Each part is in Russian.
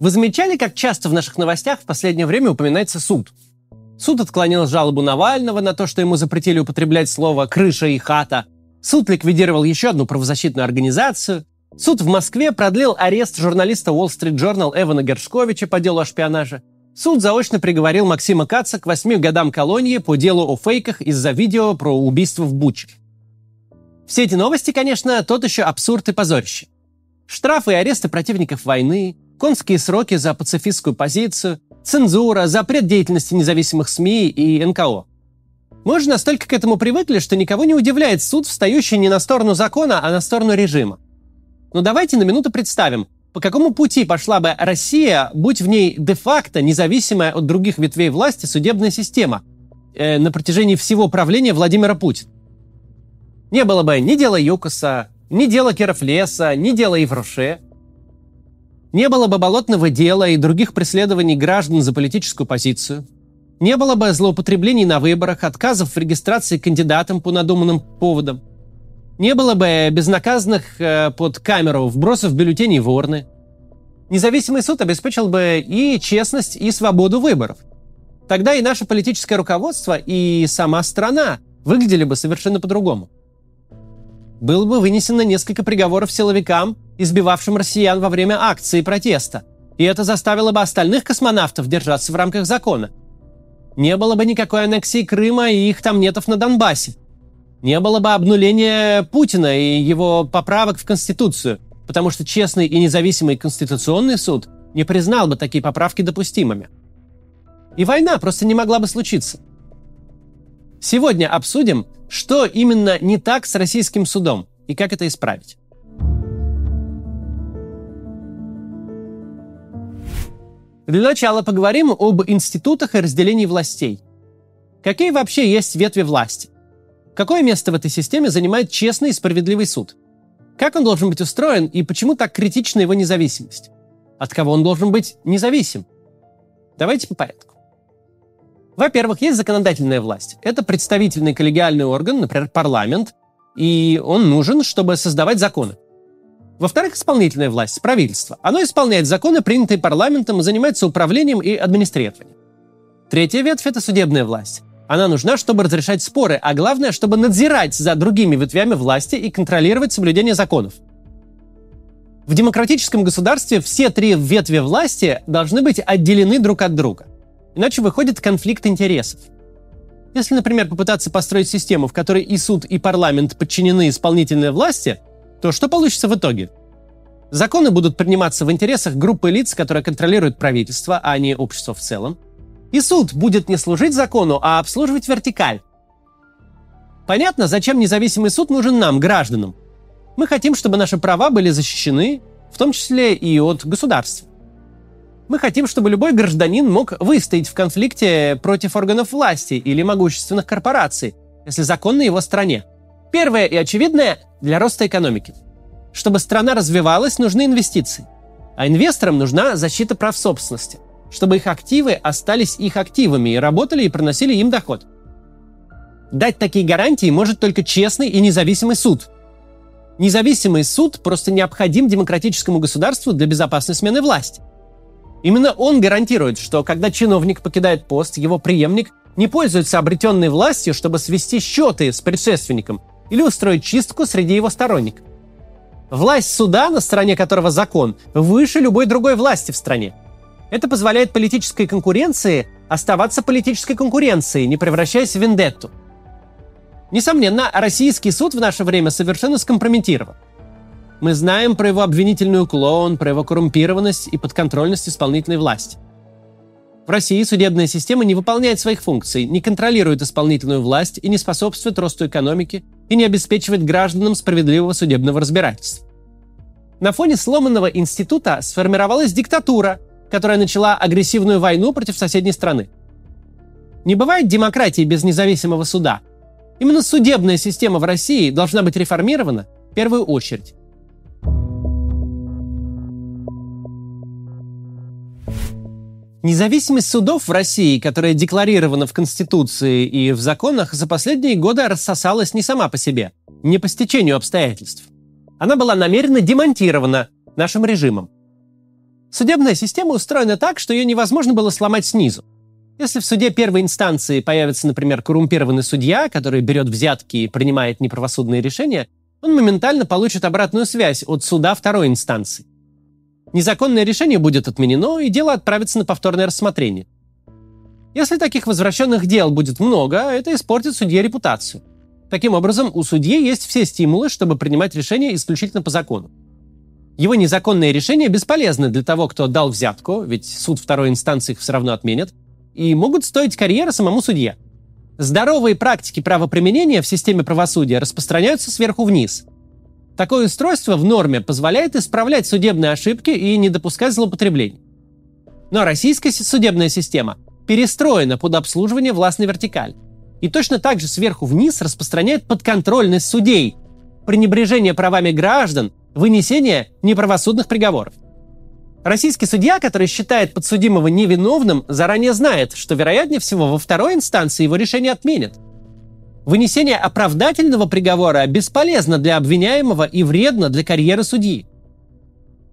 Вы замечали, как часто в наших новостях в последнее время упоминается суд? Суд отклонил жалобу Навального на то, что ему запретили употреблять слово «крыша» и «хата». Суд ликвидировал еще одну правозащитную организацию. Суд в Москве продлил арест журналиста Wall Street Journal Эвана Гершковича по делу о шпионаже. Суд заочно приговорил Максима Каца к восьми годам колонии по делу о фейках из-за видео про убийство в Буче. Все эти новости, конечно, тот еще абсурд и позорище. Штрафы и аресты противников войны, конские сроки за пацифистскую позицию, цензура, запрет деятельности независимых СМИ и НКО. Мы уже настолько к этому привыкли, что никого не удивляет суд, встающий не на сторону закона, а на сторону режима. Но давайте на минуту представим, по какому пути пошла бы Россия, будь в ней де-факто независимая от других ветвей власти судебная система э, на протяжении всего правления Владимира Путина. Не было бы ни дела Юкоса, ни дела Керафлеса, ни дела Евроше – не было бы болотного дела и других преследований граждан за политическую позицию. Не было бы злоупотреблений на выборах, отказов в регистрации кандидатам по надуманным поводам. Не было бы безнаказанных э, под камеру вбросов бюллетеней в урны. Независимый суд обеспечил бы и честность, и свободу выборов. Тогда и наше политическое руководство, и сама страна выглядели бы совершенно по-другому. Было бы вынесено несколько приговоров силовикам, избивавшим россиян во время акции протеста. И это заставило бы остальных космонавтов держаться в рамках закона. Не было бы никакой аннексии Крыма и их там нетов на Донбассе. Не было бы обнуления Путина и его поправок в Конституцию, потому что честный и независимый Конституционный суд не признал бы такие поправки допустимыми. И война просто не могла бы случиться. Сегодня обсудим, что именно не так с российским судом и как это исправить. Для начала поговорим об институтах и разделении властей. Какие вообще есть ветви власти? Какое место в этой системе занимает честный и справедливый суд? Как он должен быть устроен и почему так критична его независимость? От кого он должен быть независим? Давайте по порядку. Во-первых, есть законодательная власть. Это представительный коллегиальный орган, например, парламент, и он нужен, чтобы создавать законы. Во-вторых, исполнительная власть, правительство. Оно исполняет законы, принятые парламентом, и занимается управлением и администрированием. Третья ветвь – это судебная власть. Она нужна, чтобы разрешать споры, а главное, чтобы надзирать за другими ветвями власти и контролировать соблюдение законов. В демократическом государстве все три ветви власти должны быть отделены друг от друга. Иначе выходит конфликт интересов. Если, например, попытаться построить систему, в которой и суд, и парламент подчинены исполнительной власти, то что получится в итоге? Законы будут приниматься в интересах группы лиц, которые контролируют правительство, а не общество в целом. И суд будет не служить закону, а обслуживать вертикаль. Понятно, зачем независимый суд нужен нам, гражданам. Мы хотим, чтобы наши права были защищены, в том числе и от государства. Мы хотим, чтобы любой гражданин мог выстоять в конфликте против органов власти или могущественных корпораций, если закон на его стороне – Первое и очевидное – для роста экономики. Чтобы страна развивалась, нужны инвестиции. А инвесторам нужна защита прав собственности, чтобы их активы остались их активами и работали и приносили им доход. Дать такие гарантии может только честный и независимый суд. Независимый суд просто необходим демократическому государству для безопасной смены власти. Именно он гарантирует, что когда чиновник покидает пост, его преемник не пользуется обретенной властью, чтобы свести счеты с предшественником или устроить чистку среди его сторонников. Власть суда, на стороне которого закон, выше любой другой власти в стране. Это позволяет политической конкуренции оставаться политической конкуренцией, не превращаясь в вендетту. Несомненно, российский суд в наше время совершенно скомпрометирован. Мы знаем про его обвинительный уклон, про его коррумпированность и подконтрольность исполнительной власти. В России судебная система не выполняет своих функций, не контролирует исполнительную власть и не способствует росту экономики и не обеспечивает гражданам справедливого судебного разбирательства. На фоне сломанного института сформировалась диктатура, которая начала агрессивную войну против соседней страны. Не бывает демократии без независимого суда. Именно судебная система в России должна быть реформирована в первую очередь. Независимость судов в России, которая декларирована в Конституции и в законах, за последние годы рассосалась не сама по себе, не по стечению обстоятельств. Она была намеренно демонтирована нашим режимом. Судебная система устроена так, что ее невозможно было сломать снизу. Если в суде первой инстанции появится, например, коррумпированный судья, который берет взятки и принимает неправосудные решения, он моментально получит обратную связь от суда второй инстанции. Незаконное решение будет отменено, и дело отправится на повторное рассмотрение. Если таких возвращенных дел будет много, это испортит судье репутацию. Таким образом, у судьи есть все стимулы, чтобы принимать решения исключительно по закону. Его незаконные решения бесполезны для того, кто дал взятку, ведь суд второй инстанции их все равно отменит, и могут стоить карьеры самому судье. Здоровые практики правоприменения в системе правосудия распространяются сверху вниз. Такое устройство в норме позволяет исправлять судебные ошибки и не допускать злоупотреблений. Но российская судебная система перестроена под обслуживание властной вертикали. И точно так же сверху вниз распространяет подконтрольность судей, пренебрежение правами граждан, вынесение неправосудных приговоров. Российский судья, который считает подсудимого невиновным, заранее знает, что, вероятнее всего, во второй инстанции его решение отменят. Вынесение оправдательного приговора бесполезно для обвиняемого и вредно для карьеры судьи.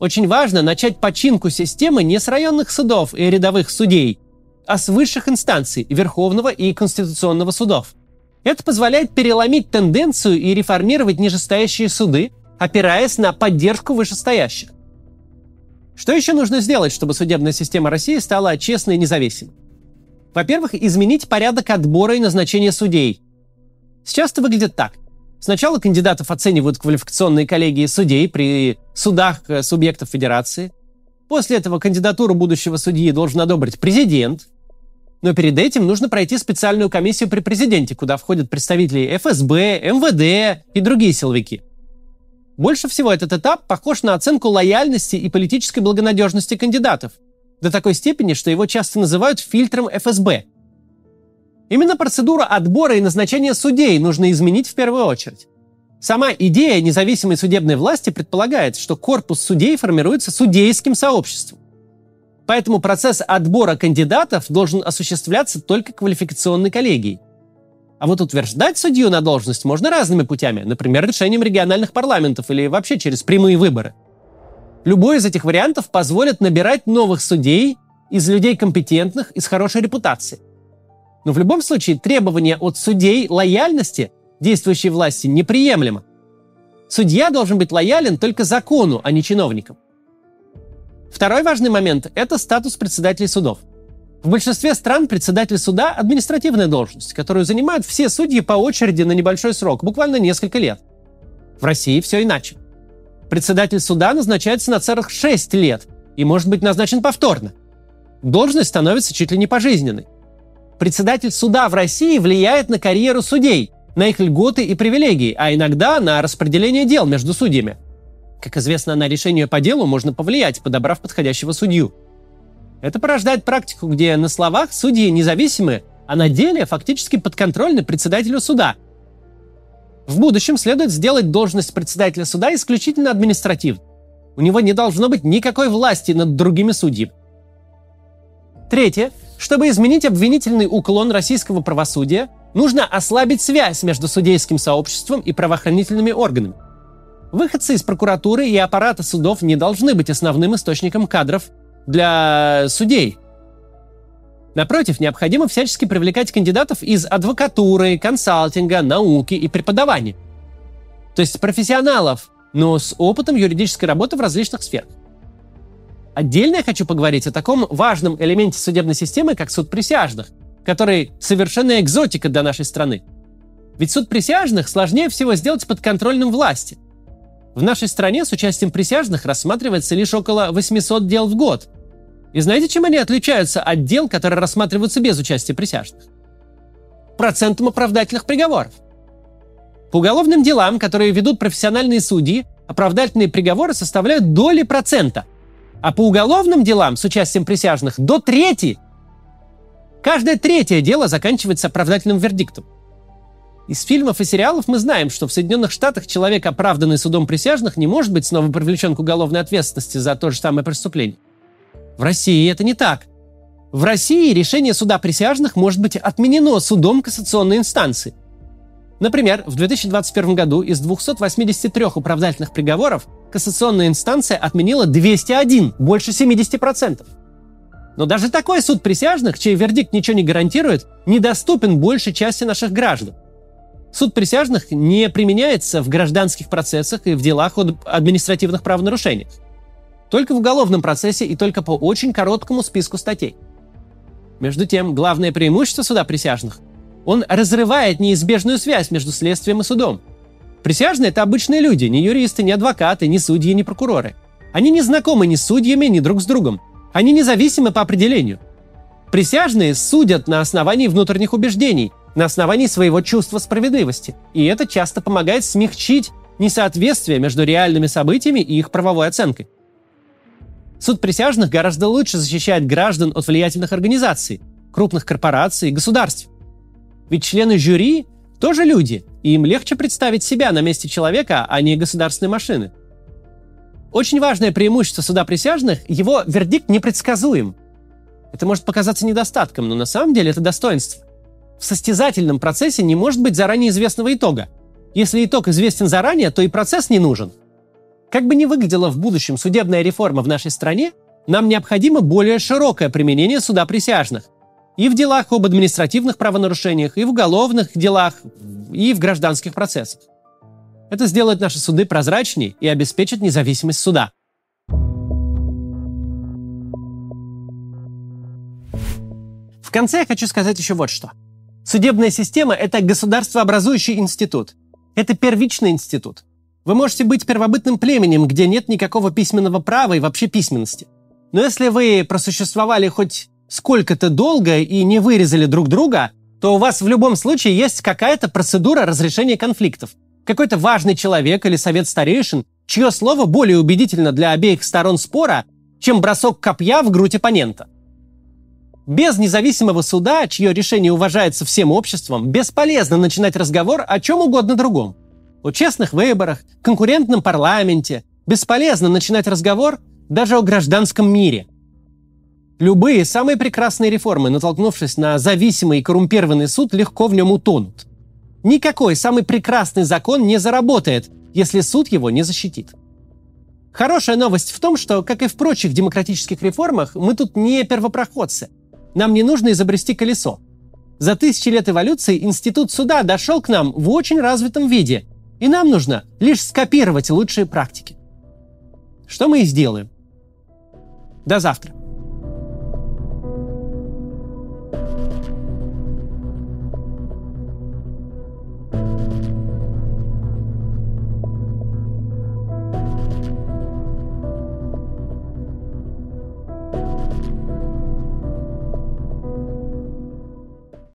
Очень важно начать починку системы не с районных судов и рядовых судей, а с высших инстанций Верховного и Конституционного судов. Это позволяет переломить тенденцию и реформировать нижестоящие суды, опираясь на поддержку вышестоящих. Что еще нужно сделать, чтобы судебная система России стала честной и независимой? Во-первых, изменить порядок отбора и назначения судей. Сейчас это выглядит так. Сначала кандидатов оценивают квалификационные коллегии судей при судах э, субъектов федерации. После этого кандидатуру будущего судьи должен одобрить президент. Но перед этим нужно пройти специальную комиссию при президенте, куда входят представители ФСБ, МВД и другие силовики – больше всего этот этап похож на оценку лояльности и политической благонадежности кандидатов, до такой степени, что его часто называют фильтром ФСБ. Именно процедуру отбора и назначения судей нужно изменить в первую очередь. Сама идея независимой судебной власти предполагает, что корпус судей формируется судейским сообществом. Поэтому процесс отбора кандидатов должен осуществляться только квалификационной коллегией – а вот утверждать судью на должность можно разными путями, например, решением региональных парламентов или вообще через прямые выборы. Любой из этих вариантов позволит набирать новых судей из людей компетентных и с хорошей репутацией. Но в любом случае требование от судей лояльности действующей власти неприемлемо. Судья должен быть лоялен только закону, а не чиновникам. Второй важный момент – это статус председателей судов. В большинстве стран председатель суда – административная должность, которую занимают все судьи по очереди на небольшой срок, буквально несколько лет. В России все иначе. Председатель суда назначается на целых 6 лет и может быть назначен повторно. Должность становится чуть ли не пожизненной. Председатель суда в России влияет на карьеру судей, на их льготы и привилегии, а иногда на распределение дел между судьями. Как известно, на решение по делу можно повлиять, подобрав подходящего судью – это порождает практику, где на словах судьи независимы, а на деле фактически подконтрольны председателю суда. В будущем следует сделать должность председателя суда исключительно административной. У него не должно быть никакой власти над другими судьями. Третье. Чтобы изменить обвинительный уклон российского правосудия, нужно ослабить связь между судейским сообществом и правоохранительными органами. Выходцы из прокуратуры и аппарата судов не должны быть основным источником кадров для судей. Напротив, необходимо всячески привлекать кандидатов из адвокатуры, консалтинга, науки и преподавания. То есть профессионалов, но с опытом юридической работы в различных сферах. Отдельно я хочу поговорить о таком важном элементе судебной системы, как суд присяжных, который совершенно экзотика для нашей страны. Ведь суд присяжных сложнее всего сделать подконтрольным власти. В нашей стране с участием присяжных рассматривается лишь около 800 дел в год – и знаете, чем они отличаются от дел, которые рассматриваются без участия присяжных? Процентом оправдательных приговоров. По уголовным делам, которые ведут профессиональные судьи, оправдательные приговоры составляют доли процента. А по уголовным делам с участием присяжных до трети. Каждое третье дело заканчивается оправдательным вердиктом. Из фильмов и сериалов мы знаем, что в Соединенных Штатах человек, оправданный судом присяжных, не может быть снова привлечен к уголовной ответственности за то же самое преступление. В России это не так. В России решение суда присяжных может быть отменено судом кассационной инстанции. Например, в 2021 году из 283 оправдательных приговоров кассационная инстанция отменила 201, больше 70%. Но даже такой суд присяжных, чей вердикт ничего не гарантирует, недоступен большей части наших граждан. Суд присяжных не применяется в гражданских процессах и в делах о административных правонарушениях. Только в уголовном процессе и только по очень короткому списку статей. Между тем, главное преимущество суда присяжных – он разрывает неизбежную связь между следствием и судом. Присяжные – это обычные люди, не юристы, не адвокаты, не судьи, не прокуроры. Они не знакомы ни с судьями, ни друг с другом. Они независимы по определению. Присяжные судят на основании внутренних убеждений, на основании своего чувства справедливости. И это часто помогает смягчить несоответствие между реальными событиями и их правовой оценкой. Суд присяжных гораздо лучше защищает граждан от влиятельных организаций, крупных корпораций и государств. Ведь члены жюри тоже люди, и им легче представить себя на месте человека, а не государственной машины. Очень важное преимущество суда присяжных – его вердикт непредсказуем. Это может показаться недостатком, но на самом деле это достоинство. В состязательном процессе не может быть заранее известного итога. Если итог известен заранее, то и процесс не нужен. Как бы ни выглядела в будущем судебная реформа в нашей стране, нам необходимо более широкое применение суда присяжных – и в делах об административных правонарушениях, и в уголовных делах, и в гражданских процессах. Это сделает наши суды прозрачнее и обеспечит независимость суда. В конце я хочу сказать еще вот что. Судебная система – это государствообразующий институт. Это первичный институт. Вы можете быть первобытным племенем, где нет никакого письменного права и вообще письменности. Но если вы просуществовали хоть сколько-то долго и не вырезали друг друга, то у вас в любом случае есть какая-то процедура разрешения конфликтов. Какой-то важный человек или совет старейшин, чье слово более убедительно для обеих сторон спора, чем бросок копья в грудь оппонента. Без независимого суда, чье решение уважается всем обществом, бесполезно начинать разговор о чем угодно другом. О честных выборах, конкурентном парламенте. Бесполезно начинать разговор даже о гражданском мире. Любые самые прекрасные реформы, натолкнувшись на зависимый и коррумпированный суд, легко в нем утонут. Никакой самый прекрасный закон не заработает, если суд его не защитит. Хорошая новость в том, что, как и в прочих демократических реформах, мы тут не первопроходцы. Нам не нужно изобрести колесо. За тысячи лет эволюции институт суда дошел к нам в очень развитом виде, и нам нужно лишь скопировать лучшие практики. Что мы и сделаем. До завтра.